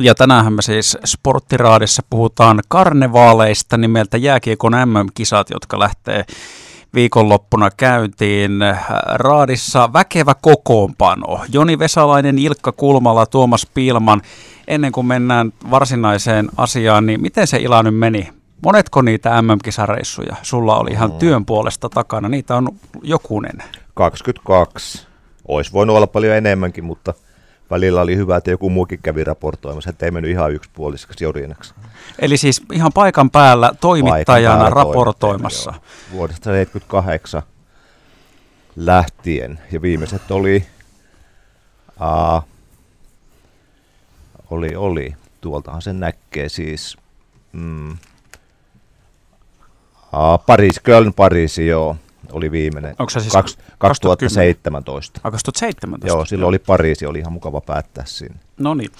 Ja tänään me siis Sporttiraadissa puhutaan karnevaaleista nimeltä jääkiekon MM-kisat, jotka lähtee viikonloppuna käyntiin. Raadissa väkevä kokoonpano. Joni Vesalainen, Ilkka Kulmala, Tuomas Piilman. Ennen kuin mennään varsinaiseen asiaan, niin miten se ila nyt meni? Monetko niitä MM-kisareissuja sulla oli ihan työn puolesta takana? Niitä on jokunen. 22. Olisi voinut olla paljon enemmänkin, mutta – välillä oli hyvä, että joku muukin kävi raportoimassa, että ei mennyt ihan yksipuoliseksi jorinaksi. Eli siis ihan paikan päällä toimittajana paikan päällä raportoimassa. Joo. Vuodesta 78 lähtien. Ja viimeiset oli, uh, oli, oli, tuoltahan sen näkee siis, mm, uh, Pariisi, Köln, Pariisi, joo oli viimeinen. Onko se siis 2017. 2017? Joo, silloin oli Pariisi, oli ihan mukava päättää siinä. No niin.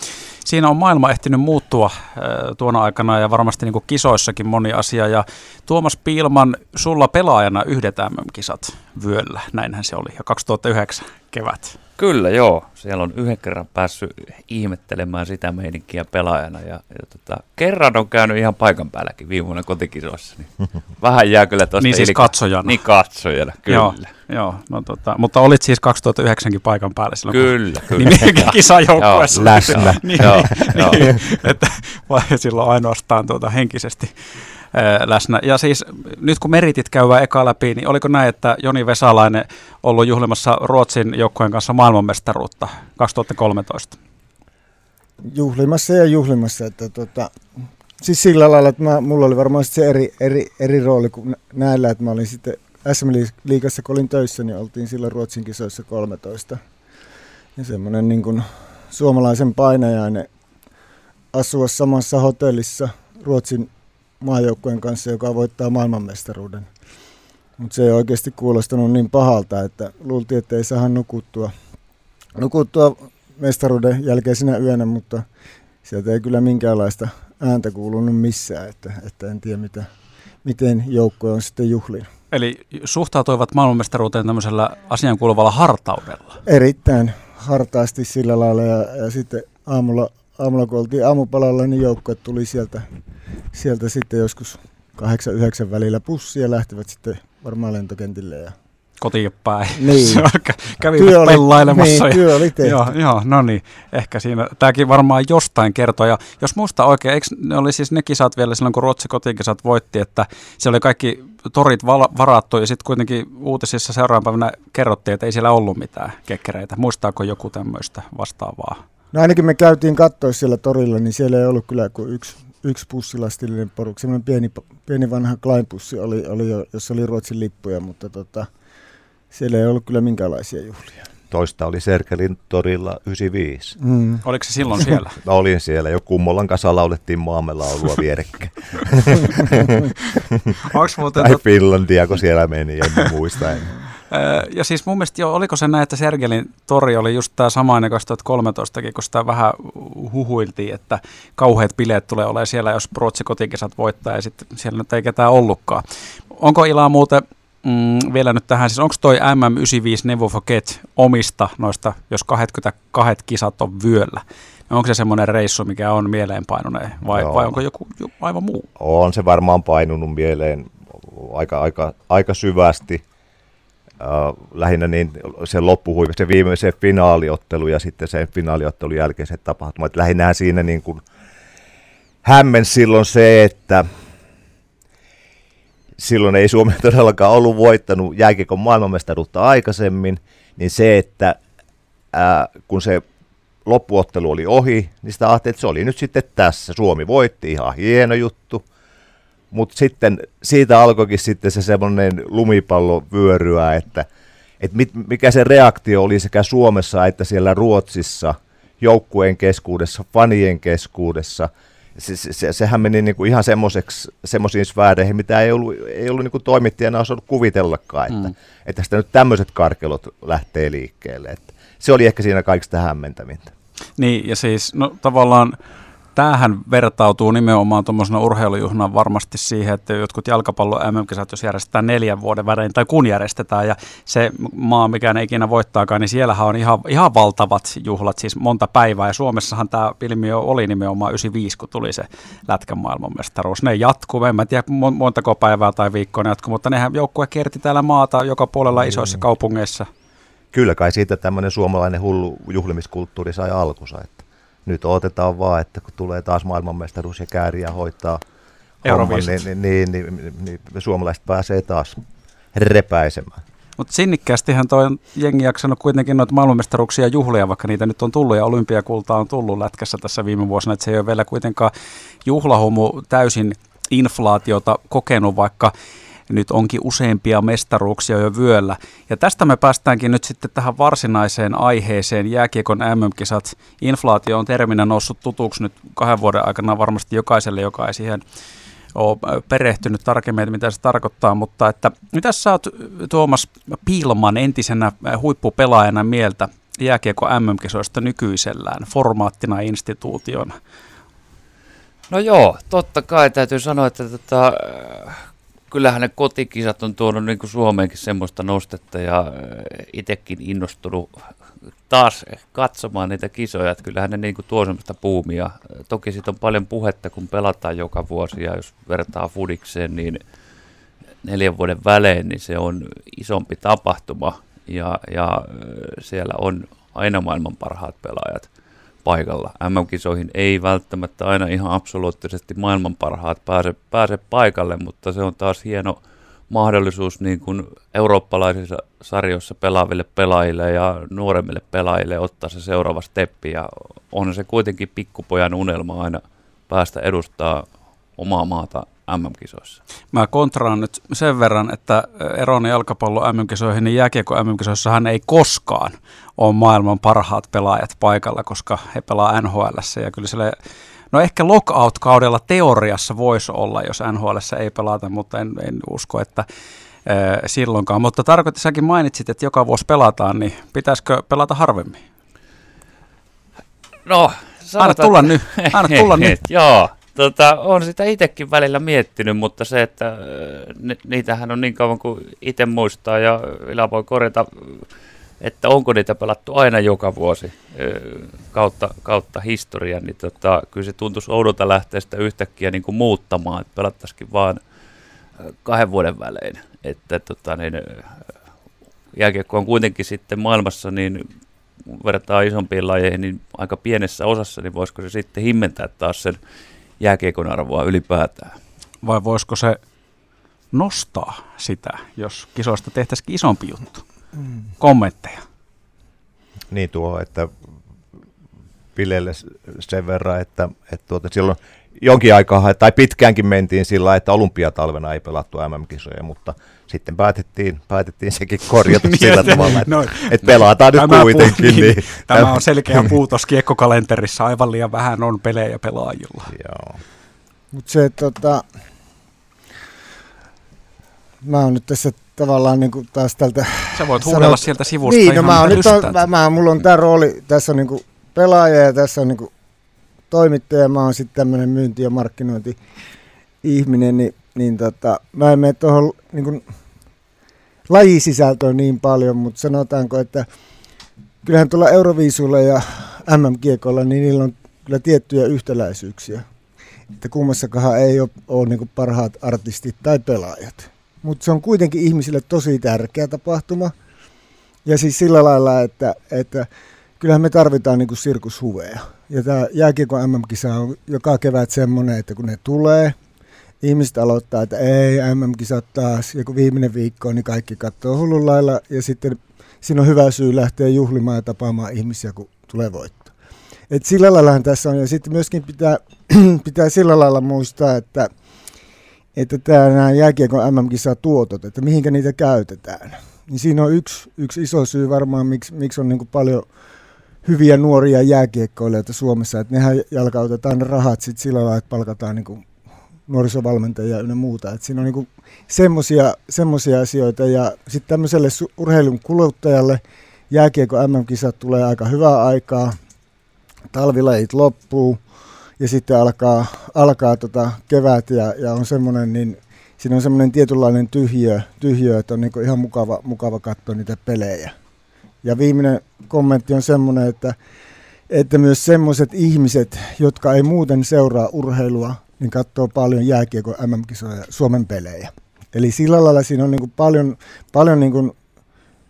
Siinä on maailma ehtinyt muuttua äh, tuona aikana ja varmasti niin kisoissakin moni asia. Ja Tuomas Piilman, sulla pelaajana yhdet MM-kisat vyöllä, näinhän se oli, ja 2009 kevät. Kyllä joo, siellä on yhden kerran päässyt ihmettelemään sitä meininkiä pelaajana ja, ja tota, kerran on käynyt ihan paikan päälläkin viime vuonna kotikisoissa. Niin vähän jää kyllä tuosta Niin siis katsojana. Niin katsojana, kyllä. Joo, joo no tota, mutta olit siis 2009 paikan päällä silloin. Kyllä, kun, kyllä. Niin kisajoukkueessa. Läsnä. niin, joo, niin, joo. että vai silloin ainoastaan tuota henkisesti läsnä. Ja siis nyt kun meritit käyvää eka läpi, niin oliko näin, että Joni Vesalainen ollut juhlimassa Ruotsin joukkojen kanssa maailmanmestaruutta 2013? Juhlimassa ja juhlimassa. Että tota, siis sillä lailla, että mä, mulla oli varmaan se eri, eri, eri rooli kuin näillä, että mä olin sitten SM-liigassa, kun olin töissä, niin oltiin silloin Ruotsin kisoissa 13. Ja semmoinen niin kuin suomalaisen painajainen asua samassa hotellissa Ruotsin maajoukkueen kanssa, joka voittaa maailmanmestaruuden. Mutta se ei oikeasti kuulostanut niin pahalta, että luultiin, että ei saa nukuttua, nukuttua mestaruuden jälkeisenä yönä, mutta sieltä ei kyllä minkäänlaista ääntä kuulunut missään, että, että en tiedä mitä, miten joukkue on sitten juhlinut. Eli suhtautuivat maailmanmestaruuteen tämmöisellä asian kuuluvalla hartaudella? Erittäin hartaasti sillä lailla ja, ja sitten aamulla, aamulla kun oltiin aamupalalla, niin joukkue tuli sieltä sieltä sitten joskus 8-9 välillä pussia ja lähtivät sitten varmaan lentokentille ja kotiin päin. Niin. Kävi työ oli, pelailemassa. Niin, työ oli tehty. Joo, joo, no niin. Ehkä siinä, tämäkin varmaan jostain kertoo. Ja jos muista oikein, eikö ne oli siis ne kisat vielä silloin, kun Ruotsi kotikisat voitti, että se oli kaikki torit val- varattu ja sitten kuitenkin uutisissa seuraavan päivänä kerrottiin, että ei siellä ollut mitään kekkereitä. Muistaako joku tämmöistä vastaavaa? No ainakin me käytiin katsoa siellä torilla, niin siellä ei ollut kyllä kuin yksi yksi pussilastillinen porukka, semmoinen pieni, pieni vanha Klein-pussi oli, oli jo, jossa oli Ruotsin lippuja, mutta tota, siellä ei ollut kyllä minkäänlaisia juhlia. Toista oli Serkelin torilla 95. Mm. Oliko se silloin siellä? Mä olin siellä. Jo Kummolan kanssa laulettiin maamme laulua vierekkäin. muuten tai Finlandia, kun siellä meni, en muista. En. Ja siis mun mielestä jo, oliko se näin, että Sergelin tori oli just tämä samainen 2013, kun sitä vähän huhuiltiin, että kauheat bileet tulee olemaan siellä, jos Ruotsi kotikisat voittaa ja sitten siellä nyt ei ketään ollutkaan. Onko Ilaa muuten mm, vielä nyt tähän, siis onko toi MM95 Never Forget omista noista, jos 22 kisat on vyöllä? Onko se semmoinen reissu, mikä on mieleenpainuneen vai, vai onko joku, joku aivan muu? On se varmaan painunut mieleen aika, aika, aika syvästi äh, lähinnä niin se loppuhuivi, se viimeisen finaaliottelu ja sitten sen finaaliottelun jälkeiset tapahtumat. Lähinnä siinä niin kuin hämmen silloin se, että silloin ei Suomi todellakaan ollut voittanut jääkiekon maailmanmestaruutta aikaisemmin, niin se, että ää, kun se loppuottelu oli ohi, niin sitä ajattelin, että se oli nyt sitten tässä. Suomi voitti, ihan hieno juttu. Mutta sitten siitä alkoikin sitten se semmoinen lumipallo vyöryä, että, että mit, mikä se reaktio oli sekä Suomessa että siellä Ruotsissa, joukkueen keskuudessa, fanien keskuudessa. Se, se, sehän meni niin kuin ihan semmoisiin sfääreihin, mitä ei ollut, ei ollut niin kuin toimittajana osannut kuvitellakaan, että, mm. että sitä nyt tämmöiset karkelot lähtee liikkeelle. Että se oli ehkä siinä kaikista hämmentävintä. Niin, ja siis no, tavallaan tämähän vertautuu nimenomaan tuommoisena urheilujuhna varmasti siihen, että jotkut jalkapallo MM-kisat, jos järjestetään neljän vuoden välein, tai kun järjestetään, ja se maa, mikä ne ikinä voittaakaan, niin siellähän on ihan, ihan valtavat juhlat, siis monta päivää, ja Suomessahan tämä ilmiö oli nimenomaan 95, kun tuli se lätkän maailmanmestaruus. Ne jatkuu, en mä tiedä montako päivää tai viikkoa ne jatkuu, mutta nehän joukkue kierti täällä maata joka puolella isoissa mm. kaupungeissa. Kyllä kai siitä tämmöinen suomalainen hullu juhlimiskulttuuri sai alkunsa, että nyt otetaan vaan, että kun tulee taas maailmanmestaruus ja kääriä hoitaa homman, niin, niin, niin, niin, niin, niin suomalaiset pääsee taas repäisemään. Mutta sinnikkäästihän toi jengi jaksanut kuitenkin noita maailmanmestaruuksia juhlia, vaikka niitä nyt on tullut ja olympiakultaa on tullut lätkässä tässä viime vuosina, että se ei ole vielä kuitenkaan juhlahumu täysin inflaatiota kokenut, vaikka nyt onkin useampia mestaruuksia jo vyöllä. Ja tästä me päästäänkin nyt sitten tähän varsinaiseen aiheeseen, jääkiekon MM-kisat. Inflaatio on terminä noussut tutuksi nyt kahden vuoden aikana varmasti jokaiselle, joka ei siihen ole perehtynyt tarkemmin, että mitä se tarkoittaa, mutta että mitä sä oot Tuomas Piilman entisenä huippupelaajana mieltä jääkiekko MM-kisoista nykyisellään formaattina instituutiona? No joo, totta kai täytyy sanoa, että tota, kyllähän ne kotikisat on tuonut niin kuin Suomeenkin semmoista nostetta ja äh, itsekin innostunut taas katsomaan niitä kisoja, että kyllähän ne niin kuin tuo semmoista puumia. Toki siitä on paljon puhetta, kun pelataan joka vuosi ja jos vertaa fudikseen, niin neljän vuoden välein, niin se on isompi tapahtuma ja, ja äh, siellä on aina maailman parhaat pelaajat paikalla. MM-kisoihin ei välttämättä aina ihan absoluuttisesti maailman parhaat pääse, pääse paikalle, mutta se on taas hieno mahdollisuus niin kuin eurooppalaisissa sarjoissa pelaaville pelaajille ja nuoremmille pelaajille ottaa se seuraava steppi. Ja on se kuitenkin pikkupojan unelma aina päästä edustaa omaa maata MM-kisoissa. Mä kontraan nyt sen verran, että eron jalkapallo MM-kisoihin, niin jääkiekko MM-kisoissahan ei koskaan ole maailman parhaat pelaajat paikalla, koska he pelaa NHL. Ja kyllä sille, no ehkä lockout-kaudella teoriassa voisi olla, jos NHL ei pelata, mutta en, en usko, että e, silloinkaan. Mutta tarkoitti, säkin mainitsit, että joka vuosi pelataan, niin pitäisikö pelata harvemmin? No, sanotaan, Anna tulla nyt. Anna tulla nyt. Joo, Tota, on sitä itsekin välillä miettinyt, mutta se, että äh, ni, niitähän on niin kauan kuin itse muistaa ja vielä voi korjata, että onko niitä pelattu aina joka vuosi äh, kautta, kautta historian, niin tota, kyllä se tuntuisi oudolta lähteä sitä yhtäkkiä niin kuin muuttamaan, että pelattaisikin vaan äh, kahden vuoden välein. Että tota, niin, jääkiekko on kuitenkin sitten maailmassa niin vertaa isompiin lajeihin, niin aika pienessä osassa, niin voisiko se sitten himmentää taas sen jääkiekon arvoa ylipäätään. Vai voisiko se nostaa sitä, jos kisoista tehtäisiin isompi juttu? Mm. Kommentteja. Niin tuo, että Pilelle sen verran, että, että tuota, silloin jonkin aikaa, tai pitkäänkin mentiin sillä että olympiatalvena ei pelattu MM-kisoja, mutta sitten päätettiin, päätettiin sekin korjata niin, sillä tavalla, että, no, että pelataan nyt kuitenkin. Puu, niin, tämä on selkeä puutos kiekkokalenterissa, aivan liian vähän on pelejä pelaajilla. Joo. Mutta se, tota, mä oon nyt tässä tavallaan niin kuin taas tältä... Sä voit huudella sanot, sieltä sivusta Niin, no mä oon nyt, on, mä, mä, mulla on tää rooli, tässä on niin kuin pelaaja ja tässä on niin kuin toimittaja, mä oon sitten tämmöinen myynti- ja markkinointi-ihminen, niin, niin tota, mä en mene tuohon niin lajisisältöön niin paljon, mutta sanotaanko, että kyllähän tuolla Euroviisuilla ja MM-kiekolla, niin niillä on kyllä tiettyjä yhtäläisyyksiä että kummassakaan ei ole, ole niin parhaat artistit tai pelaajat. Mutta se on kuitenkin ihmisille tosi tärkeä tapahtuma. Ja siis sillä lailla, että, että kyllähän me tarvitaan niin sirkushuveja. Ja tämä jääkiekon MM-kisa on joka kevät semmoinen, että kun ne tulee, ihmiset aloittaa, että ei MM-kisat taas. Ja kun viimeinen viikko niin kaikki katsoo hullun lailla. Ja sitten siinä on hyvä syy lähteä juhlimaan ja tapaamaan ihmisiä, kun tulee voitto. Et sillä lailla tässä on. Ja sitten myöskin pitää, pitää sillä lailla muistaa, että, että tämä, nämä jääkiekon MM-kisa tuotot, että mihinkä niitä käytetään. Niin siinä on yksi, yksi iso syy varmaan, miksi, miksi on niin paljon hyviä nuoria jääkiekkoilijoita Suomessa, että nehän jalkautetaan rahat sit sillä lailla, että palkataan niin nuorisovalmentajia ja muuta. Et siinä on niin semmoisia asioita ja sitten tämmöiselle urheilun kuluttajalle jääkiekko MM-kisat tulee aika hyvää aikaa talvilajit loppuu ja sitten alkaa, alkaa tota kevät ja, ja on semmoinen, niin siinä on semmoinen tietynlainen tyhjö, tyhjö että on niin ihan mukava, mukava katsoa niitä pelejä. Ja viimeinen kommentti on semmoinen, että, että myös semmoiset ihmiset, jotka ei muuten seuraa urheilua, niin katsoo paljon jääkiekon MM-kisoja Suomen pelejä. Eli sillä lailla siinä on niin kuin paljon, paljon niin kuin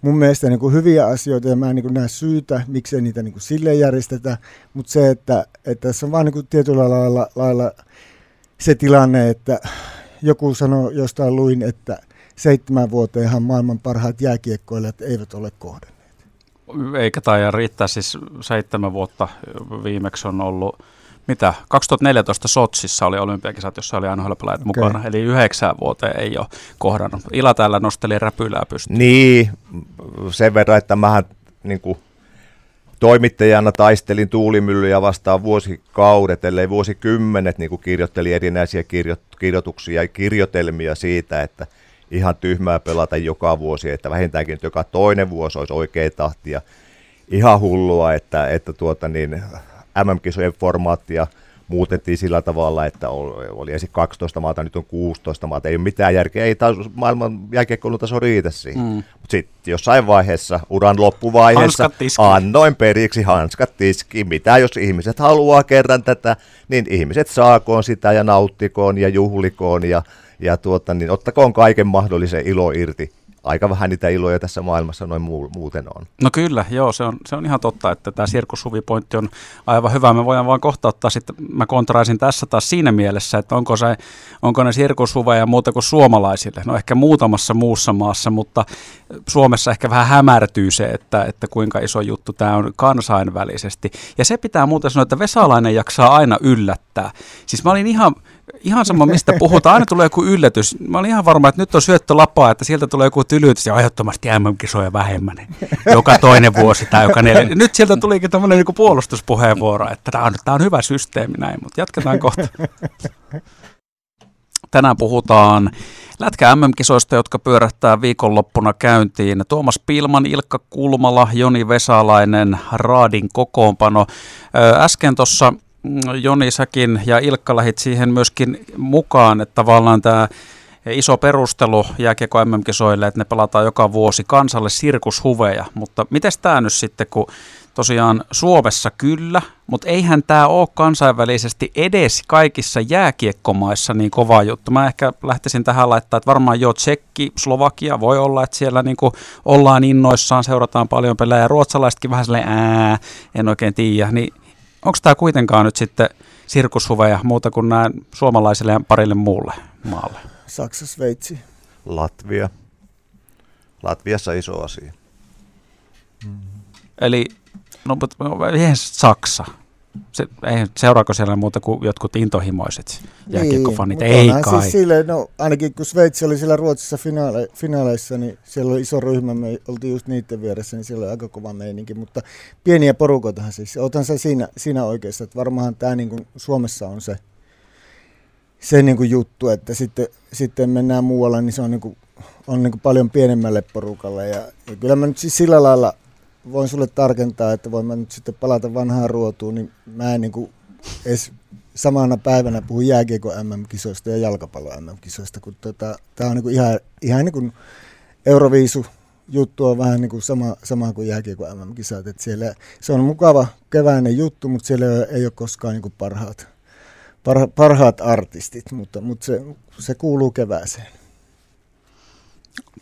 mun mielestä niin kuin hyviä asioita ja mä en niin näe syytä, miksei niitä niin kuin silleen järjestetä, mutta se, että, että tässä on vaan niin kuin tietyllä lailla, lailla se tilanne, että joku sanoi, jostain luin, että seitsemän vuoteenhan maailman parhaat jääkiekkoilijat eivät ole kohdanneet. Eikä taida riittää, siis seitsemän vuotta viimeksi on ollut mitä, 2014 Sotsissa oli olympiakisat, jossa oli nhl okay. mukana, eli yhdeksän vuoteen ei ole kohdannut. Ila täällä nosteli räpylää pystyyn. Niin, sen verran, että mähän niin kuin, toimittajana taistelin tuulimyllyjä vastaan vuosikaudet, ellei vuosikymmenet, niin kuin kirjoittelin erinäisiä kirjo- kirjoituksia ja kirjoitelmia siitä, että ihan tyhmää pelata joka vuosi, että vähintäänkin että joka toinen vuosi olisi oikea tahti ja ihan hullua, että, että tuota niin, MM-kisojen formaattia muutettiin sillä tavalla, että oli ensin 12 maata, nyt on 16 maata. Ei ole mitään järkeä, ei taas maailman jääkiekkoilutaso riitä siihen. Mm. Mutta sitten jossain vaiheessa, uran loppuvaiheessa, annoin periksi hanskat tiski. Mitä jos ihmiset haluaa kerran tätä, niin ihmiset saakoon sitä ja nauttikoon ja juhlikoon ja, ja tuota, niin ottakoon kaiken mahdollisen ilo irti aika vähän niitä iloja tässä maailmassa noin muuten on. No kyllä, joo, se on, se on ihan totta, että tämä sirkushuvipointti on aivan hyvä. Me voidaan vaan kohta ottaa sitten, mä kontraisin tässä taas siinä mielessä, että onko, se, onko ne sirkushuveja muuta kuin suomalaisille. No ehkä muutamassa muussa maassa, mutta Suomessa ehkä vähän hämärtyy se, että, että kuinka iso juttu tämä on kansainvälisesti. Ja se pitää muuten sanoa, että Vesalainen jaksaa aina yllättää. Siis mä olin ihan ihan sama mistä puhutaan, aina tulee joku yllätys. Mä olin ihan varma, että nyt on syöttö lapaa, että sieltä tulee joku tylytys ja aiheuttomasti MM-kisoja vähemmän. Joka toinen vuosi tai joka neljä. Nyt sieltä tulikin tämmöinen niin puolustuspuheenvuoro, että tämä on, tämä on hyvä systeemi näin, mutta jatketaan kohta. Tänään puhutaan Lätkä MM-kisoista, jotka pyörähtää viikonloppuna käyntiin. Tuomas Pilman, Ilkka Kulmala, Joni Vesalainen, Raadin kokoonpano. Äsken tuossa Joni, säkin ja Ilkka lähit siihen myöskin mukaan, että tavallaan tämä iso perustelu jääkiekko MM-kisoille, että ne pelataan joka vuosi kansalle sirkushuveja, mutta miten tämä nyt sitten, kun tosiaan Suomessa kyllä, mutta eihän tämä ole kansainvälisesti edes kaikissa jääkiekkomaissa niin kova juttu. Mä ehkä lähtisin tähän laittaa, että varmaan jo Tsekki, Slovakia voi olla, että siellä niin ollaan innoissaan, seurataan paljon pelejä, ruotsalaisetkin vähän silleen ää, en oikein tiedä, niin onko tämä kuitenkaan nyt sitten sirkushuveja muuta kuin nämä suomalaisille ja parille muulle maalle? Saksa, Sveitsi. Latvia. Latviassa iso asia. Mm. Eli, no mutta eihän Saksa. Se, ei, seuraako siellä muuta kuin jotkut intohimoiset jääkiekkofanit? Niin, ei kai. Siis sille, no, ainakin kun Sveitsi oli siellä Ruotsissa finaale, finaaleissa, niin siellä oli iso ryhmä, me oltiin just niiden vieressä, niin siellä oli aika kova meininki, mutta pieniä porukoitahan siis. Otan se siinä, siinä oikeassa, että varmaan tämä niin kuin Suomessa on se, se niin kuin juttu, että sitten, sitten mennään muualla, niin se on, niin kuin, on niin kuin paljon pienemmälle porukalle ja, ja kyllä mä nyt siis sillä lailla voin sulle tarkentaa, että voin mä nyt sitten palata vanhaan ruotuun, niin mä en niin kuin edes samana päivänä puhu jääkiekko MM-kisoista ja jalkapallo MM-kisoista, kun tota, tämä on niin kuin ihan, ihan niin kuin Euroviisu juttu on vähän niin kuin sama, sama kuin jääkiekko MM-kisat. että siellä, se on mukava keväinen juttu, mutta siellä ei ole koskaan niin kuin parhaat, parha, parhaat artistit, mutta, mutta se, se kuuluu kevääseen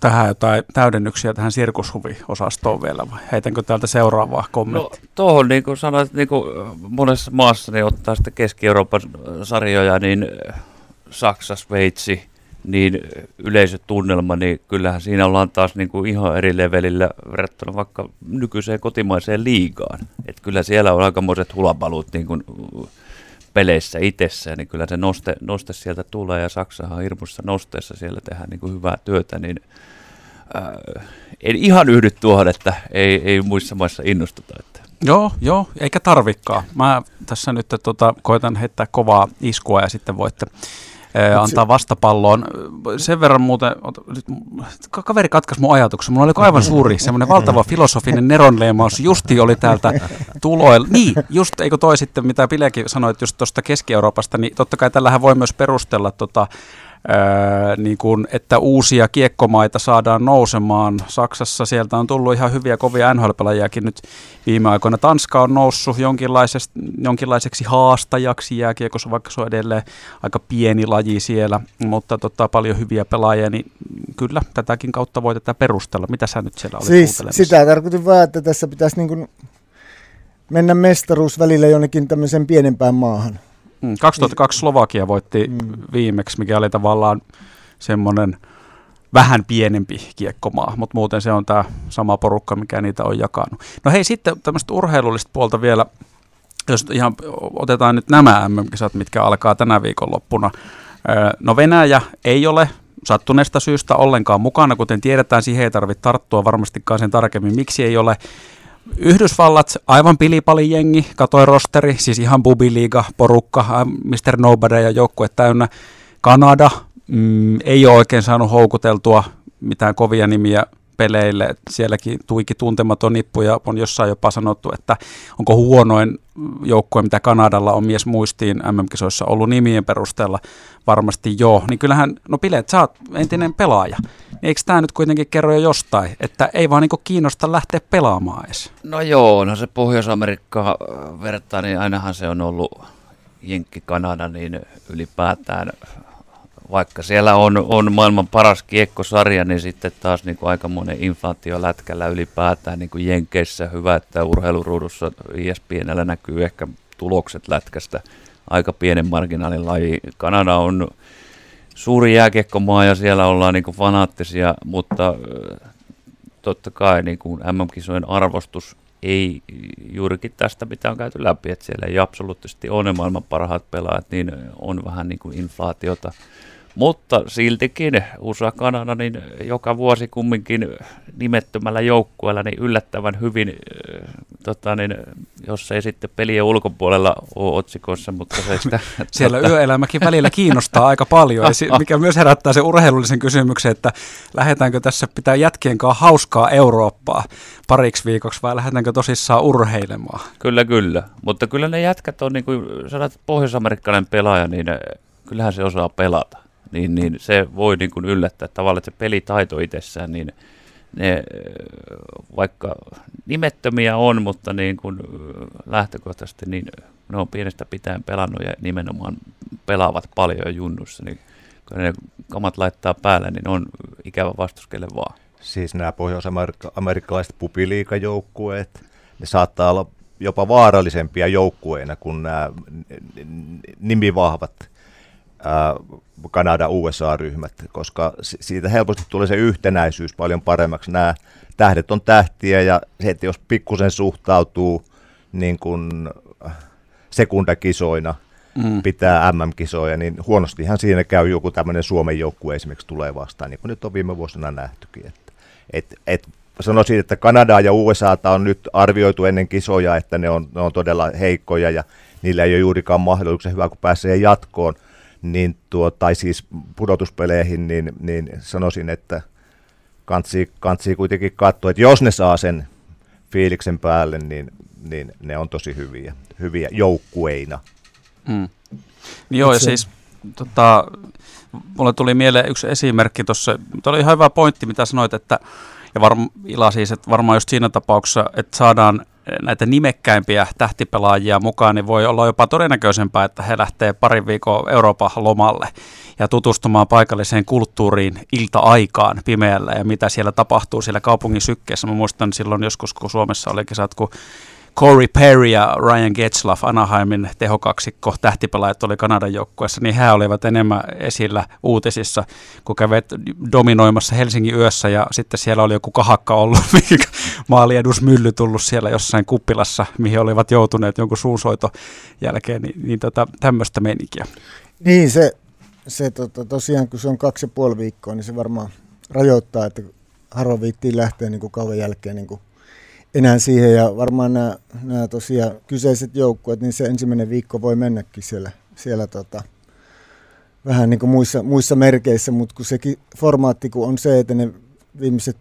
tähän jotain täydennyksiä tähän sirkushuvi-osastoon vielä vai heitänkö täältä seuraavaa kommenttia? No, tuohon niin kuin sanoit, niin kuin monessa maassa niin ottaa sitten Keski-Euroopan sarjoja, niin Saksa, Sveitsi, niin yleisötunnelma, niin kyllähän siinä ollaan taas niin kuin ihan eri levelillä verrattuna vaikka nykyiseen kotimaiseen liigaan. Että kyllä siellä on aikamoiset hulapalut niin kuin peleissä itsessään, niin kyllä se noste, noste sieltä tulee ja Saksahan hirmussa nosteessa siellä tehdään niin kuin hyvää työtä, niin äh, en ihan yhdy tuohon, että ei, ei muissa maissa innostuta. Että. Joo, joo, eikä tarvikkaa. Mä tässä nyt tota, koitan heittää kovaa iskua ja sitten voitte antaa vastapalloon. Sen verran muuten, kaveri katkaisi mun ajatuksen. Mulla oli aivan suuri, semmoinen valtava filosofinen neronleimaus justi oli täältä tuloilla. Niin, just, eikö toi sitten, mitä Pilekin sanoi, just tuosta Keski-Euroopasta, niin totta kai tällähän voi myös perustella tota, Öö, niin kuin, että uusia kiekkomaita saadaan nousemaan. Saksassa sieltä on tullut ihan hyviä kovia nhl nyt viime aikoina. Tanska on noussut jonkinlaiseksi haastajaksi jääkiekossa, vaikka se on edelleen aika pieni laji siellä, mutta tota, paljon hyviä pelaajia, niin kyllä tätäkin kautta voi tätä perustella. Mitä sä nyt siellä olet Siis sitä tarkoitin vaan, että tässä pitäisi niin kuin mennä mestaruus välillä jonnekin tämmöisen pienempään maahan. 2002 mm, Slovakia voitti mm. viimeksi, mikä oli tavallaan semmoinen vähän pienempi kiekkomaa, mutta muuten se on tämä sama porukka, mikä niitä on jakanut. No hei, sitten tämmöistä urheilullista puolta vielä, jos ihan otetaan nyt nämä MM-kisat, mitkä alkaa tänä viikonloppuna. No Venäjä ei ole sattuneesta syystä ollenkaan mukana, kuten tiedetään, siihen ei tarvitse tarttua varmastikaan sen tarkemmin, miksi ei ole. Yhdysvallat, aivan pilipali jengi, katoi rosteri, siis ihan bubiliiga, porukka, Mr. Nobody ja joukkue täynnä. Kanada mm, ei ole oikein saanut houkuteltua mitään kovia nimiä peleille. Sielläkin tuiki tuntematon nippu ja on jossain jopa sanottu, että onko huonoin joukkue, mitä Kanadalla on mies muistiin MM-kisoissa ollut nimien perusteella. Varmasti joo. Niin kyllähän, no Pilet, sä oot entinen pelaaja. Niin eikö tämä nyt kuitenkin kerro jo jostain, että ei vaan niinku kiinnosta lähteä pelaamaan edes? No joo, no se Pohjois-Amerikka vertaa, niin ainahan se on ollut Jenkki Kanada, niin ylipäätään vaikka siellä on, on maailman paras kiekkosarja, niin sitten taas niin kuin aikamoinen inflaatio lätkällä ylipäätään niin kuin Jenkeissä. Hyvä, että urheiluruudussa ESPNllä näkyy ehkä tulokset lätkästä aika pienen marginaalin laji. Kanada on suuri jääkiekkomaa ja siellä ollaan niin fanaattisia, mutta totta kai niin kuin MM-kisojen arvostus ei juurikin tästä, mitä on käyty läpi, että siellä ei absoluuttisesti ole ne maailman parhaat pelaajat, niin on vähän niin kuin inflaatiota mutta siltikin USA Kanada niin joka vuosi kumminkin nimettömällä joukkueella niin yllättävän hyvin, äh, tota, niin, jos ei sitten pelien ulkopuolella ole otsikossa, mutta se sitä... Siellä tota... yöelämäkin välillä kiinnostaa aika paljon, mikä myös herättää se urheilullisen kysymyksen, että lähdetäänkö tässä pitää jätkien kanssa hauskaa Eurooppaa pariksi viikoksi vai lähdetäänkö tosissaan urheilemaan? Kyllä, kyllä. Mutta kyllä ne jätkät on, niin kuin sanot, pohjois-amerikkalainen pelaaja, niin kyllähän se osaa pelata niin, niin se voi niin kuin yllättää tavallaan, että se pelitaito itsessään, niin ne vaikka nimettömiä on, mutta niin kuin lähtökohtaisesti niin ne on pienestä pitäen pelannut ja nimenomaan pelaavat paljon junnussa, niin kun ne kamat laittaa päälle, niin on ikävä vastuskelle vaan. Siis nämä pohjois-amerikkalaiset pupiliikajoukkueet, ne saattaa olla jopa vaarallisempia joukkueina kuin nämä nimivahvat Kanada-USA-ryhmät, koska siitä helposti tulee se yhtenäisyys paljon paremmaksi. Nämä tähdet on tähtiä ja se, että jos pikkusen suhtautuu niin kuin sekundakisoina, mm. pitää MM-kisoja, niin huonostihan siinä käy joku tämmöinen Suomen joukkue esimerkiksi tulee vastaan, niin kuin nyt on viime vuosina nähtykin. Että, et, et, sanoisin, että Kanadaa ja USAta on nyt arvioitu ennen kisoja, että ne on, ne on todella heikkoja ja niillä ei ole juurikaan mahdollisuuksia hyvä, kun pääsee jatkoon – niin tuo, tai siis pudotuspeleihin, niin, niin sanoisin, että kansi, kansi kuitenkin katsoa, että jos ne saa sen fiiliksen päälle, niin, niin ne on tosi hyviä, hyviä joukkueina. Hmm. Joo, ja siis tota, mulle tuli mieleen yksi esimerkki tuossa, tuo oli ihan hyvä pointti, mitä sanoit, että ja varm, Ila siis, että varmaan just siinä tapauksessa, että saadaan näitä nimekkäimpiä tähtipelaajia mukaan, niin voi olla jopa todennäköisempää, että he lähtee parin viikon Euroopan lomalle ja tutustumaan paikalliseen kulttuuriin ilta-aikaan pimeällä ja mitä siellä tapahtuu siellä kaupungin sykkeessä. Mä muistan silloin joskus, kun Suomessa oli kesät, kun Corey Perry ja Ryan Getzlaff, Anaheimin tehokaksikko, tähtipelaajat oli Kanadan joukkueessa, niin he olivat enemmän esillä uutisissa, kun kävit dominoimassa Helsingin yössä ja sitten siellä oli joku kahakka ollut, maaliedusmylly tullut siellä jossain kuppilassa, mihin olivat joutuneet jonkun suunsoito jälkeen, niin, niin tota, tämmöistä meininkiä. Niin, se, se tota, tosiaan kun se on kaksi ja puoli viikkoa, niin se varmaan rajoittaa, että harva viittiin lähteä niin kuin kauan jälkeen niin kuin enää siihen ja varmaan nämä, nämä tosiaan kyseiset joukkueet, niin se ensimmäinen viikko voi mennäkin siellä, siellä tota, vähän niin kuin muissa, muissa merkeissä, mutta kun sekin formaatti kun on se, että ne viimeiset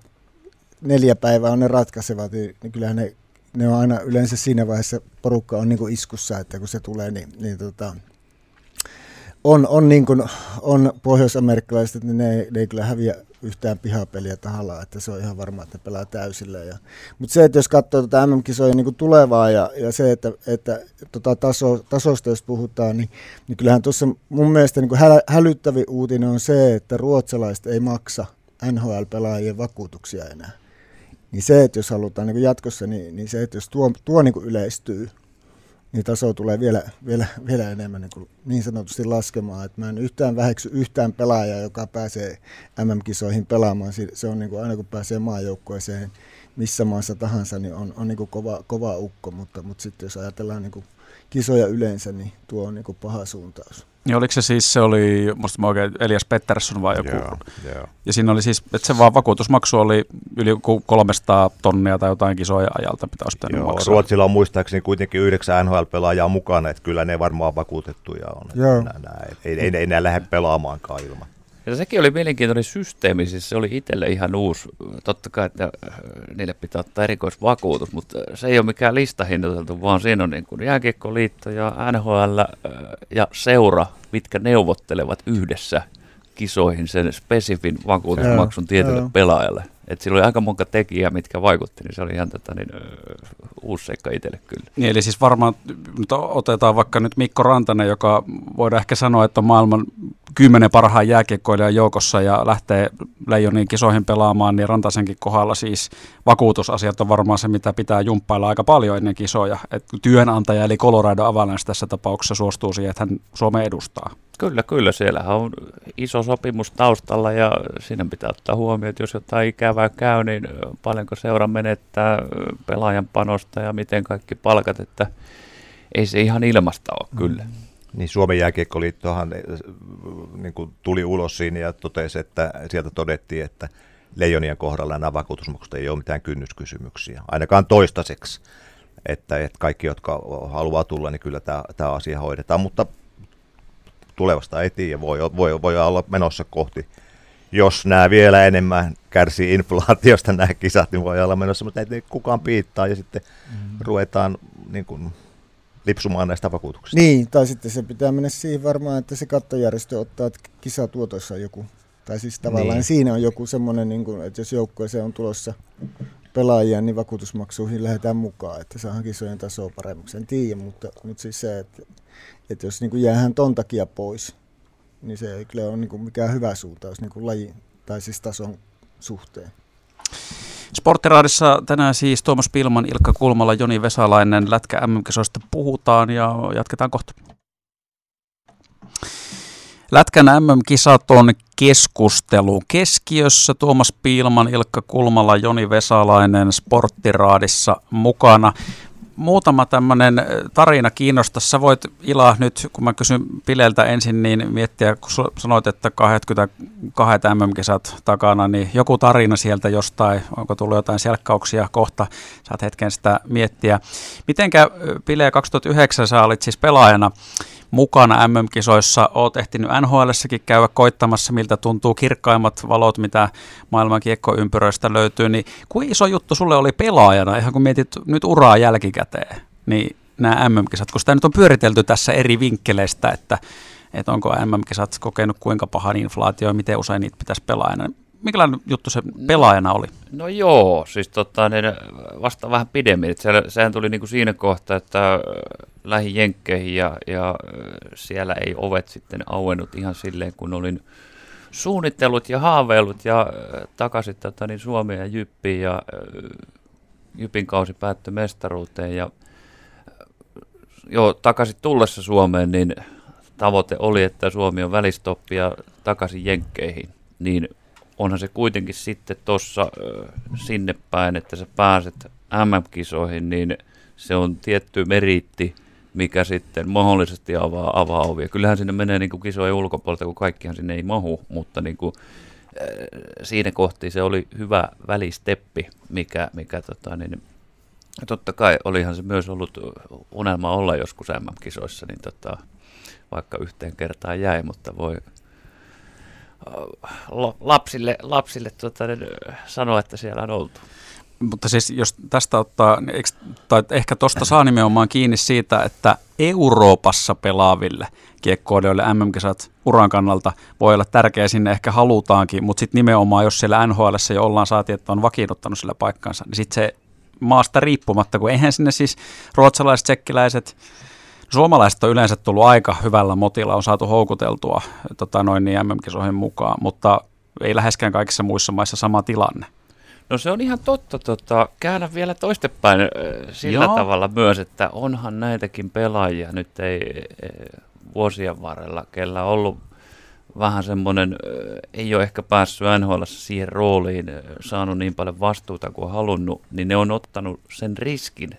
neljä päivää on ne ratkaisevat, niin, niin kyllähän ne, ne on aina yleensä siinä vaiheessa porukka on niin kuin iskussa, että kun se tulee, niin, niin tota, on, on, niin kuin, on pohjois-amerikkalaiset, että ne, ne ei kyllä häviä yhtään pihapeliä tahallaan, että se on ihan varma, että ne pelaa täysillä. Ja, mutta se, että jos katsoo tuota MM-kisoja niin tulevaa ja, ja se, että, että tota taso, tasosta jos puhutaan, niin, niin kyllähän tuossa mun mielestä niin hä, hälyttävi uutinen on se, että ruotsalaiset ei maksa NHL-pelaajien vakuutuksia enää. Niin se, että jos halutaan niin jatkossa, niin, niin se, että jos tuo, tuo niin yleistyy, niin taso tulee vielä, vielä, vielä enemmän niin, kuin niin sanotusti laskemaan. Että mä en yhtään väheksy yhtään pelaajaa, joka pääsee MM-kisoihin pelaamaan. Se on niin kuin aina kun pääsee maajoukkueeseen missä maassa tahansa, niin on, on niin kuin kova, kova ukko. Mutta, mutta sitten jos ajatellaan niin kuin kisoja yleensä, niin tuo on niin kuin paha suuntaus. Niin oliko se siis, se oli, musta oikein, Elias Pettersson vai joku? Joo, joo. Ja siinä oli siis, että se vaan vakuutusmaksu oli yli 300 tonnia tai jotain kisoja ajalta pitäisi pitänyt Joo, maksaa. Ruotsilla on muistaakseni kuitenkin yhdeksän NHL-pelaajaa mukana, että kyllä ne varmaan vakuutettuja on. Joo. Nää, nää, ei, ei, ei, ne lähde pelaamaankaan ilman. Ja sekin oli mielenkiintoinen systeemi, siis se oli itselle ihan uusi. Totta kai, että äh, niille pitää ottaa erikoisvakuutus, mutta se ei ole mikään listahinnoiteltu, vaan siinä on niin kuin jääkiekkoliitto ja NHL äh, ja seura, mitkä neuvottelevat yhdessä kisoihin sen spesifin vakuutusmaksun tietylle pelaajalle. Et sillä oli aika monta tekijää, mitkä vaikutti, niin se oli ihan tota, niin, uusi seikka itselle kyllä. Niin, eli siis varmaan nyt otetaan vaikka nyt Mikko Rantanen, joka voidaan ehkä sanoa, että on maailman kymmenen parhaan jääkiekkoilijan joukossa ja lähtee Leijoniin kisoihin pelaamaan, niin Rantasenkin kohdalla siis vakuutusasiat on varmaan se, mitä pitää jumppailla aika paljon ennen kisoja. Et työnantaja eli Colorado Avalanche tässä tapauksessa suostuu siihen, että hän Suomen edustaa. Kyllä, kyllä. Siellähän on iso sopimus taustalla ja siinä pitää ottaa huomioon, että jos jotain ikävää käy, niin paljonko seura menettää pelaajan panosta ja miten kaikki palkat, että ei se ihan ilmasta ole kyllä. Niin Suomen jääkiekkoliittohan niin kuin tuli ulos siinä ja totesi, että sieltä todettiin, että leijonien kohdalla nämä vakuutusmaksut ei ole mitään kynnyskysymyksiä, ainakaan toistaiseksi. Että, että kaikki, jotka haluaa tulla, niin kyllä tämä, tämä asia hoidetaan, mutta tulevasta ei tiedä, voi, voi, voi olla menossa kohti. Jos nämä vielä enemmän kärsii inflaatiosta nämä kisat, niin voi olla menossa, mutta ei kukaan piittaa ja sitten mm. ruvetaan niin kuin, lipsumaan näistä vakuutuksista. Niin, tai sitten se pitää mennä siihen varmaan, että se kattojärjestö ottaa, että kisatuotossa on joku. Tai siis tavallaan Niin. niin. siinä on joku semmoinen, niin kuin, että jos joukkueeseen on tulossa pelaajia, niin vakuutusmaksuihin lähdetään mukaan, että saadaan kisojen tasoa paremmaksi. En tiedä, mutta, mutta siis se, että, että jos niin kuin jäähän ton takia pois, niin se ei kyllä ole niin kuin mikään hyvä suuntaus niin kuin laji tai siis tason suhteen. Sporttiraadissa tänään siis Tuomas Pilman, Ilkka Kulmala, Joni Vesalainen, Lätkä MM-kisoista puhutaan ja jatketaan kohta. Lätkän MM-kisat on keskustelu keskiössä. Tuomas Piilman, Ilkka Kulmala, Joni Vesalainen Sporttiraadissa mukana. Muutama tämmöinen tarina kiinnostaa. Sä voit Ila nyt, kun mä kysyn Pileltä ensin, niin miettiä, kun sanoit, että 22 MM-kisat takana, niin joku tarina sieltä jostain, onko tullut jotain selkkauksia kohta, saat hetken sitä miettiä. Mitenkä Pile 2009 sä olit siis pelaajana mukana MM-kisoissa. Oot ehtinyt NHLssäkin käydä koittamassa, miltä tuntuu kirkkaimmat valot, mitä maailman kiekkoympyröistä löytyy. Niin kuin iso juttu sulle oli pelaajana, ihan kun mietit nyt uraa jälkikäteen, niin nämä MM-kisat, kun sitä nyt on pyöritelty tässä eri vinkkeleistä, että, että onko MM-kisat kokenut kuinka pahan inflaatio ja miten usein niitä pitäisi pelaajana. Mikälainen juttu se pelaajana oli? No joo, siis tota, niin vasta vähän pidemmin. Siellä, sehän tuli niinku siinä kohtaa, että äh, lähin Jenkkeihin ja, ja äh, siellä ei ovet sitten auennut ihan silleen, kun olin suunnitellut ja haaveillut ja äh, takaisin tota, niin Suomeen ja Jyppiin ja Jypin kausi päättyi mestaruuteen ja joo, takaisin tullessa Suomeen, niin tavoite oli, että Suomi on välistoppi ja takaisin Jenkkeihin, niin onhan se kuitenkin sitten tuossa sinne päin, että sä pääset MM-kisoihin, niin se on tietty meriitti, mikä sitten mahdollisesti avaa, avaa ovia. Kyllähän sinne menee niin kisojen ulkopuolelta, kun kaikkihan sinne ei mahu, mutta niin kuin, siinä kohti se oli hyvä välisteppi, mikä, mikä tota, niin, totta kai olihan se myös ollut unelma olla joskus MM-kisoissa, niin tota, vaikka yhteen kertaan jäi, mutta voi lapsille, lapsille tuota, sanoa, että siellä on oltu. Mutta siis jos tästä ottaa, niin tai ehkä tuosta saa nimenomaan kiinni siitä, että Euroopassa pelaaville kiekkoilijoille MM-kisat uran kannalta voi olla tärkeä sinne ehkä halutaankin, mutta sitten nimenomaan jos siellä NHL jo ollaan saati, että on vakiinnuttanut sillä paikkansa, niin sitten se maasta riippumatta, kun eihän sinne siis ruotsalaiset, tsekkiläiset, Suomalaiset on yleensä tullut aika hyvällä motilla, on saatu houkuteltua tota noin niin MM-kisoihin mukaan, mutta ei läheskään kaikissa muissa maissa sama tilanne. No se on ihan totta. Tota, käännä vielä toistepäin sillä Joo. tavalla myös, että onhan näitäkin pelaajia nyt ei, vuosien varrella, kellä on ollut vähän semmoinen, ei ole ehkä päässyt NHL siihen rooliin, saanut niin paljon vastuuta kuin halunnut, niin ne on ottanut sen riskin,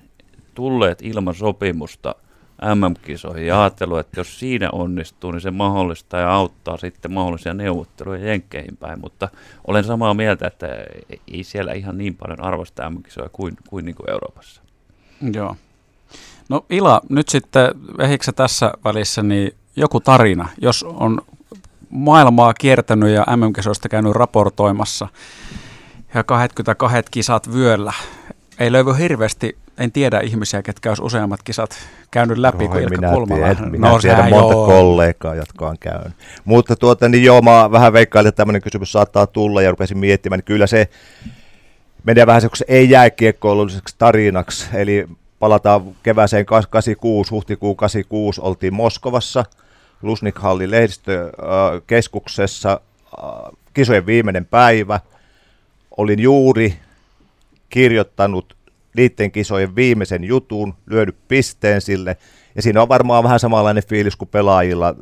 tulleet ilman sopimusta – MM-kisoihin ja ajatellut, että jos siinä onnistuu, niin se mahdollistaa ja auttaa sitten mahdollisia neuvotteluja jenkkeihin päin, mutta olen samaa mieltä, että ei siellä ihan niin paljon arvosta MM-kisoja kuin, kuin, niin kuin Euroopassa. Joo. No Ila, nyt sitten ehikö tässä välissä niin joku tarina, jos on maailmaa kiertänyt ja MM-kisoista käynyt raportoimassa ja 22 kisat vyöllä, ei löydy hirveästi en tiedä ihmisiä, ketkä olisi useammat kisat käynyt läpi Rohi, kuin Ilkka Kulmala. Tiedän, minä no, tiedän monta joo. kollegaa, jotka on käynyt. Mutta tuota, niin joo, mä vähän veikkailin, että tämmöinen kysymys saattaa tulla ja rupesin miettimään, niin kyllä se menee vähän se, ei jää kiekkoilulliseksi tarinaksi. Eli palataan kevääseen 86, huhtikuun 86 oltiin Moskovassa, Lusnik-halli lehdistökeskuksessa, kisojen viimeinen päivä. Olin juuri kirjoittanut niiden kisojen viimeisen jutun, lyödy pisteen sille, ja siinä on varmaan vähän samanlainen fiilis kuin pelaajilla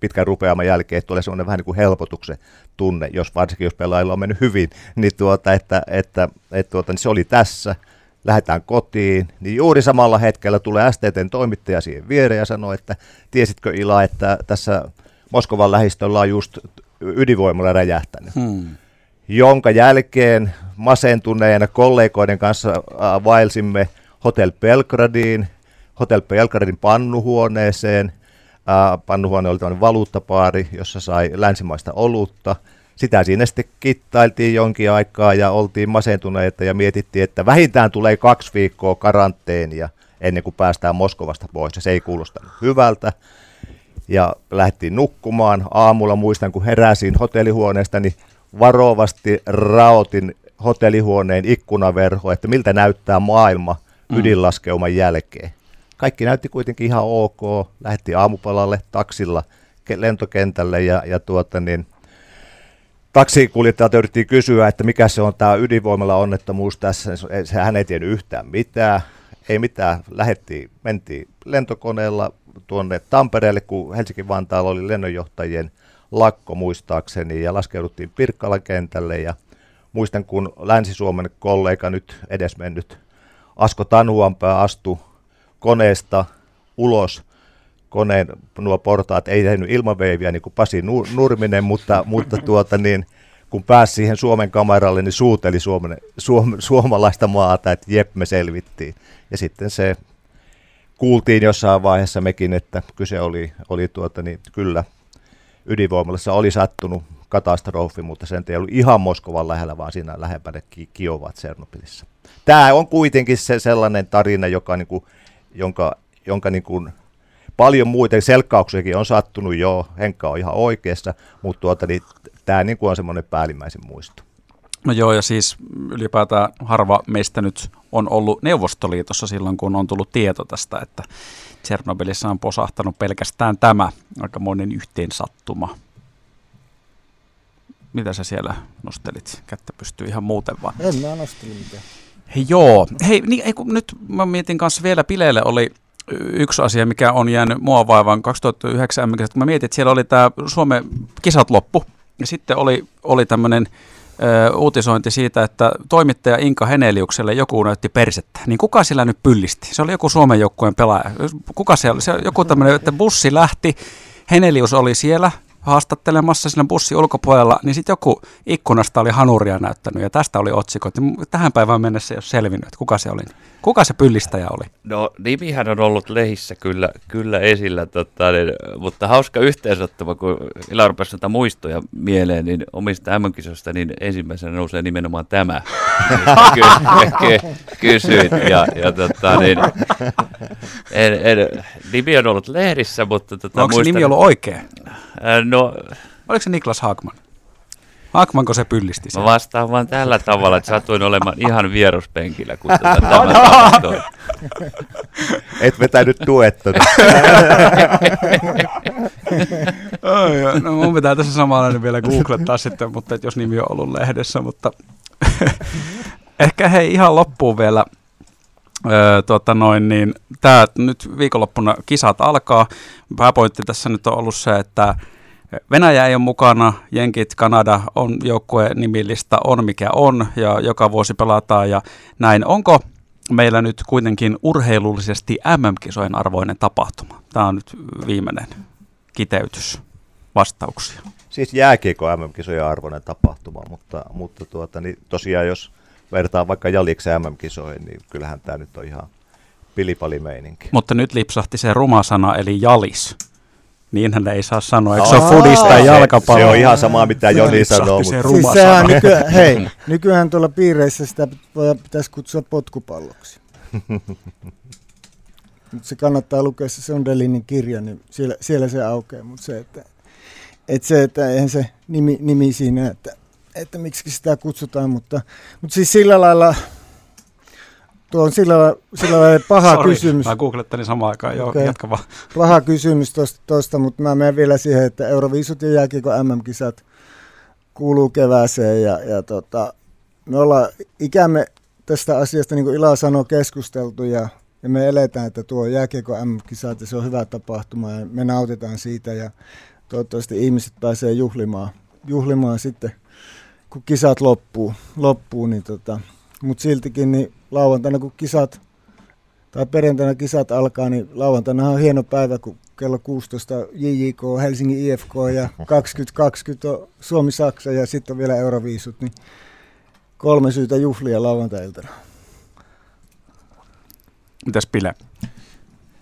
pitkän rupeaman jälkeen, että tulee semmoinen vähän niin kuin helpotuksen tunne, jos varsinkin jos pelaajilla on mennyt hyvin, niin, tuota, että, että, että tuota, niin se oli tässä, lähdetään kotiin, niin juuri samalla hetkellä tulee STTn toimittaja siihen viereen ja sanoo, että tiesitkö Ila, että tässä Moskovan lähistöllä on just ydinvoimalla räjähtänyt. Hmm. Jonka jälkeen masentuneena kollegoiden kanssa vaelsimme Hotel Belgradiin, Hotel Belgradin pannuhuoneeseen. Pannuhuone oli tämmöinen valuuttapaari, jossa sai länsimaista olutta. Sitä siinä sitten kittailtiin jonkin aikaa ja oltiin masentuneita ja mietittiin, että vähintään tulee kaksi viikkoa karanteenia ennen kuin päästään Moskovasta pois. Ja se ei kuulostanut hyvältä. Ja lähdettiin nukkumaan. Aamulla muistan, kun heräsin hotellihuoneesta, niin varovasti raotin hotellihuoneen ikkunaverho, että miltä näyttää maailma mm. ydinlaskeuman jälkeen. Kaikki näytti kuitenkin ihan ok. Lähti aamupalalle taksilla lentokentälle ja, ja tuota niin, taksikuljettajat yritti kysyä, että mikä se on tämä ydinvoimalla onnettomuus tässä. Hän ei tiennyt yhtään mitään. Ei mitään. Lähettiin, mentiin lentokoneella tuonne Tampereelle, kun Helsinki-Vantaalla oli lennonjohtajien lakko muistaakseni ja laskeuduttiin Pirkkalan kentälle ja muistan kun Länsi-Suomen kollega nyt edesmennyt Asko Tanuanpää astui koneesta ulos koneen nuo portaat ei tehnyt ilmaveiviä niin kuin Pasi Nurminen, mutta, mutta tuota niin, kun pääsi siihen Suomen kameralle, niin suuteli Suomen, suom, suomalaista maata, että jep, me selvittiin. Ja sitten se kuultiin jossain vaiheessa mekin, että kyse oli, oli tuota niin, kyllä ydinvoimalassa oli sattunut katastrofi, mutta sen ei ollut ihan Moskovan lähellä, vaan siinä lähempänä Kiovat Tsernobylissa. Tämä on kuitenkin se sellainen tarina, joka, niin kuin, jonka, jonka niin kuin, paljon muita selkkauksiakin on sattunut jo, Henkka on ihan oikeassa, mutta tuota, niin, tämä niin kuin on semmoinen päällimmäisen muisto. No joo, ja siis ylipäätään harva meistä nyt on ollut Neuvostoliitossa silloin, kun on tullut tieto tästä, että Tsernobylissa on posahtanut pelkästään tämä aikamoinen yhteensattuma. Mitä sä siellä nostelit? Kättä pystyy ihan muuten vaan. En mä nostelin mitään. Hei, joo. Hei, niin, ei, kun nyt mä mietin kanssa vielä Pileelle oli yksi asia, mikä on jäänyt mua vaivaan 2009 kun mä mietin, että siellä oli tämä Suomen kisat loppu, ja sitten oli, oli tämmöinen uutisointi siitä, että toimittaja Inka Heneliukselle joku näytti persettä. Niin kuka sillä nyt pyllisti? Se oli joku Suomen joukkueen pelaaja. Kuka se oli? Se oli joku tämmöinen, että bussi lähti, Henelius oli siellä, haastattelemassa siinä bussin ulkopuolella, niin sitten joku ikkunasta oli hanuria näyttänyt ja tästä oli otsikot. Tähän päivään mennessä ei ole selvinnyt, että kuka se oli. Kuka se pyllistäjä oli? No nimihän on ollut lehissä kyllä, kyllä esillä, tota, niin, mutta hauska yhteensattava, kun Ila rupesi näitä muistoja mieleen, niin omista mm niin ensimmäisenä nousee nimenomaan tämä. ky- ky- kysyit ja, ja tota, niin, en, en, nimi on ollut lehdissä, mutta... Tota, no, onko muistan, nimi ollut oikein? No, Oliko se Niklas Haakman? Haakmanko se pyllisti sen? Mä vastaan vaan tällä tavalla, että satuin olemaan ihan vieruspenkillä, kun tätä tämä tapahtui. Et vetänyt tuettuna. oh, no mun pitää tässä samalla vielä googlettaa sitten, mutta jos nimi on ollut lehdessä, mutta ehkä hei ihan loppuun vielä Öö, tuota noin, niin tää nyt viikonloppuna kisat alkaa. Pääpointti tässä nyt on ollut se, että Venäjä ei ole mukana, Jenkit, Kanada on joukkueen nimillistä, on mikä on ja joka vuosi pelataan ja näin. Onko meillä nyt kuitenkin urheilullisesti MM-kisojen arvoinen tapahtuma? Tämä on nyt viimeinen kiteytys vastauksia. Siis jääkiekko MM-kisojen arvoinen tapahtuma, mutta, mutta tuota, niin tosiaan jos vertaa vaikka Jaliksen MM-kisoihin, niin kyllähän tämä nyt on ihan pilipalimeininki. Mutta nyt lipsahti se ruma sana, eli jalis. Niinhän ei saa sanoa, eikö se ole fudista ja jalkapalloa? Se on ihan sama, mitä Joni sanoo. Se mutta... siis sehän nyky, hei, nykyään tuolla piireissä sitä pitäisi kutsua potkupalloksi. mutta se kannattaa lukea se Sondelinin kirja, niin siellä, siellä se aukeaa. Mutta se, että, että se, että eihän se nimi, nimi siinä, että, että miksi sitä kutsutaan, mutta, mutta siis sillä lailla Tuo on sillä, sillä lailla paha Sorry, kysymys. Mä googlettelin samaan aikaan, joo, okay. jatka vaan. Paha kysymys tuosta, mutta mä menen vielä siihen, että Euroviisut ja jääkiekko MM-kisat kuuluu kevääseen ja, ja tota, me ollaan ikämme tästä asiasta, niin kuin Ila sanoi, keskusteltu ja, ja me eletään, että tuo jääkiekko MM-kisat ja se on hyvä tapahtuma ja me nautitaan siitä ja toivottavasti ihmiset pääsee juhlimaan, juhlimaan sitten, kun kisat loppuu, loppuu niin tota, mutta siltikin niin lauantaina kun kisat, tai perjantaina kisat alkaa, niin lauantaina on hieno päivä, kun kello 16 JJK, Helsingin IFK ja 2020 on Suomi-Saksa ja sitten on vielä Euroviisut, niin kolme syytä juhlia lauantailtana. Mitäs Pile?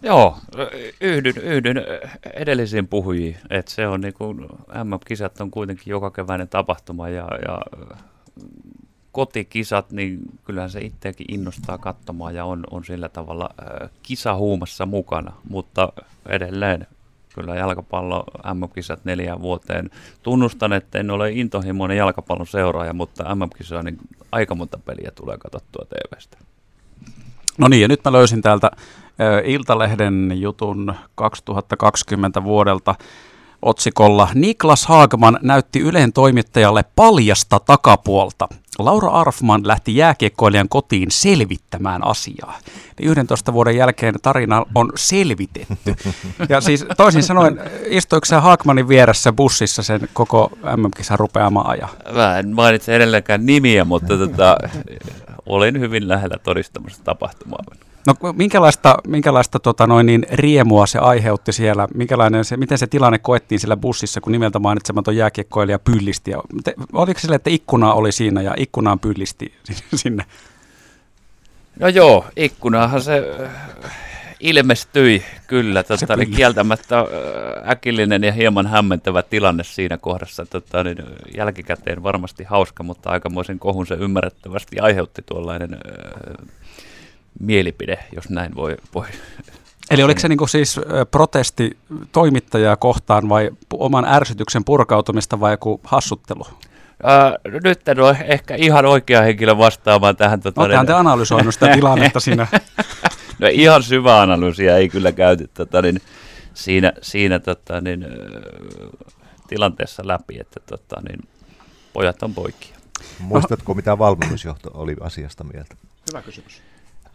Joo, yhdyn, yhdyn edellisiin puhujiin, että se on niin kuin, MM-kisat on kuitenkin joka keväinen tapahtuma ja, ja kotikisat, niin kyllähän se itseäkin innostaa katsomaan ja on, on sillä tavalla äh, kisahuumassa mukana, mutta edelleen kyllä jalkapallo MM-kisat neljään vuoteen. Tunnustan, että en ole intohimoinen jalkapallon seuraaja, mutta MM-kisoja niin aika monta peliä tulee katsottua TVstä. No niin, ja nyt mä löysin täältä Iltalehden jutun 2020 vuodelta otsikolla Niklas Haagman näytti Ylen toimittajalle paljasta takapuolta. Laura Arfman lähti jääkiekkoilijan kotiin selvittämään asiaa. Eli 11 vuoden jälkeen tarina on selvitetty. Ja siis toisin sanoen, istuiko se Haakmanin vieressä bussissa sen koko MM-kisan rupeama ajan? Mä en mainitse edelleenkään nimiä, mutta tota, olin hyvin lähellä todistamassa tapahtumaa. No minkälaista, minkälaista tota noin, niin riemua se aiheutti siellä? Minkälainen se, miten se tilanne koettiin siellä bussissa, kun nimeltä mainitsematon jääkiekkoilija pyllisti? Ja, te, oliko sille, että ikkuna oli siinä ja ikkunaan pyllisti sinne? No joo, ikkunaahan se äh, ilmestyi kyllä. Tota, oli kieltämättä äh, äkillinen ja hieman hämmentävä tilanne siinä kohdassa. Tota, niin jälkikäteen varmasti hauska, mutta aikamoisen kohun se ymmärrettävästi aiheutti tuollainen äh, mielipide, jos näin voi, voi Eli oliko se niin siis protesti toimittajaa kohtaan vai oman ärsytyksen purkautumista vai joku hassuttelu? Ää, nyt en ole ehkä ihan oikea henkilö vastaamaan tähän. Tota, Olettehan te analysoinut sitä tilannetta siinä? no ihan syvä analyysiä ei kyllä käyty tota, niin, siinä, siinä tota, niin, tilanteessa läpi, että tota, niin, pojat on poikia. Muistatko, mitä valmennusjohto oli asiasta mieltä? Hyvä kysymys.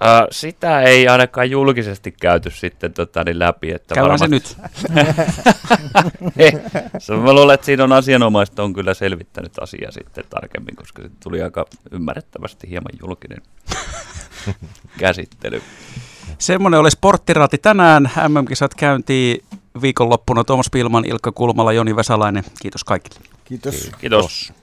Uh, sitä ei ainakaan julkisesti käyty sitten tota, niin läpi. Että Käydään varmasti... se nyt. se, mä luulen, että siinä on asianomaista on kyllä selvittänyt asiaa sitten tarkemmin, koska se tuli aika ymmärrettävästi hieman julkinen käsittely. Semmoinen oli sporttiraati tänään. MM-kisat käyntiin viikonloppuna. Tuomas Pilman, Ilkka Kulmala, Joni Vesalainen. Kiitos kaikille. Kiitos. Kiitos.